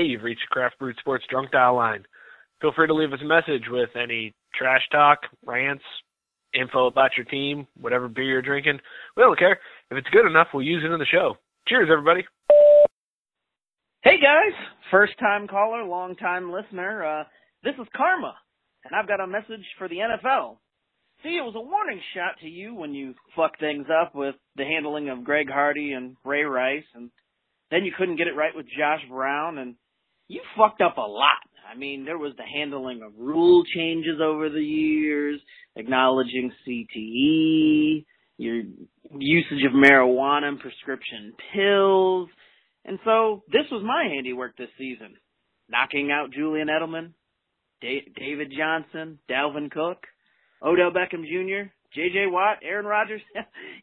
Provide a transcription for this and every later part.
Hey, you've reached the Craft Brewed Sports Drunk Dial line. Feel free to leave us a message with any trash talk, rants, info about your team, whatever beer you're drinking. We don't care. If it's good enough, we'll use it in the show. Cheers, everybody. Hey guys, first time caller, long time listener. Uh, this is Karma, and I've got a message for the NFL. See, it was a warning shot to you when you fucked things up with the handling of Greg Hardy and Ray Rice, and then you couldn't get it right with Josh Brown, and you fucked up a lot. I mean, there was the handling of rule changes over the years, acknowledging CTE, your usage of marijuana and prescription pills. And so this was my handiwork this season. Knocking out Julian Edelman, da- David Johnson, Dalvin Cook, Odell Beckham Jr., JJ Watt, Aaron Rodgers.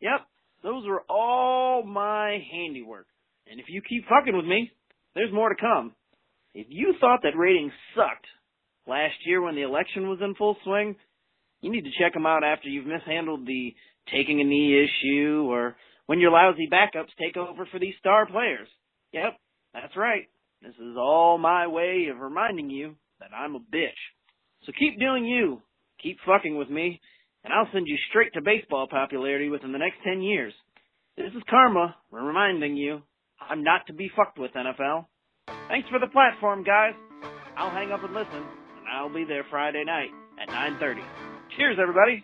yep, those were all my handiwork. And if you keep fucking with me, there's more to come. If you thought that ratings sucked last year when the election was in full swing, you need to check them out after you've mishandled the taking a knee issue or when your lousy backups take over for these star players. Yep, that's right. This is all my way of reminding you that I'm a bitch. So keep doing you. Keep fucking with me, and I'll send you straight to baseball popularity within the next 10 years. This is Karma reminding you I'm not to be fucked with, NFL. Thanks for the platform, guys. I'll hang up and listen, and I'll be there Friday night at 9.30. Cheers, everybody.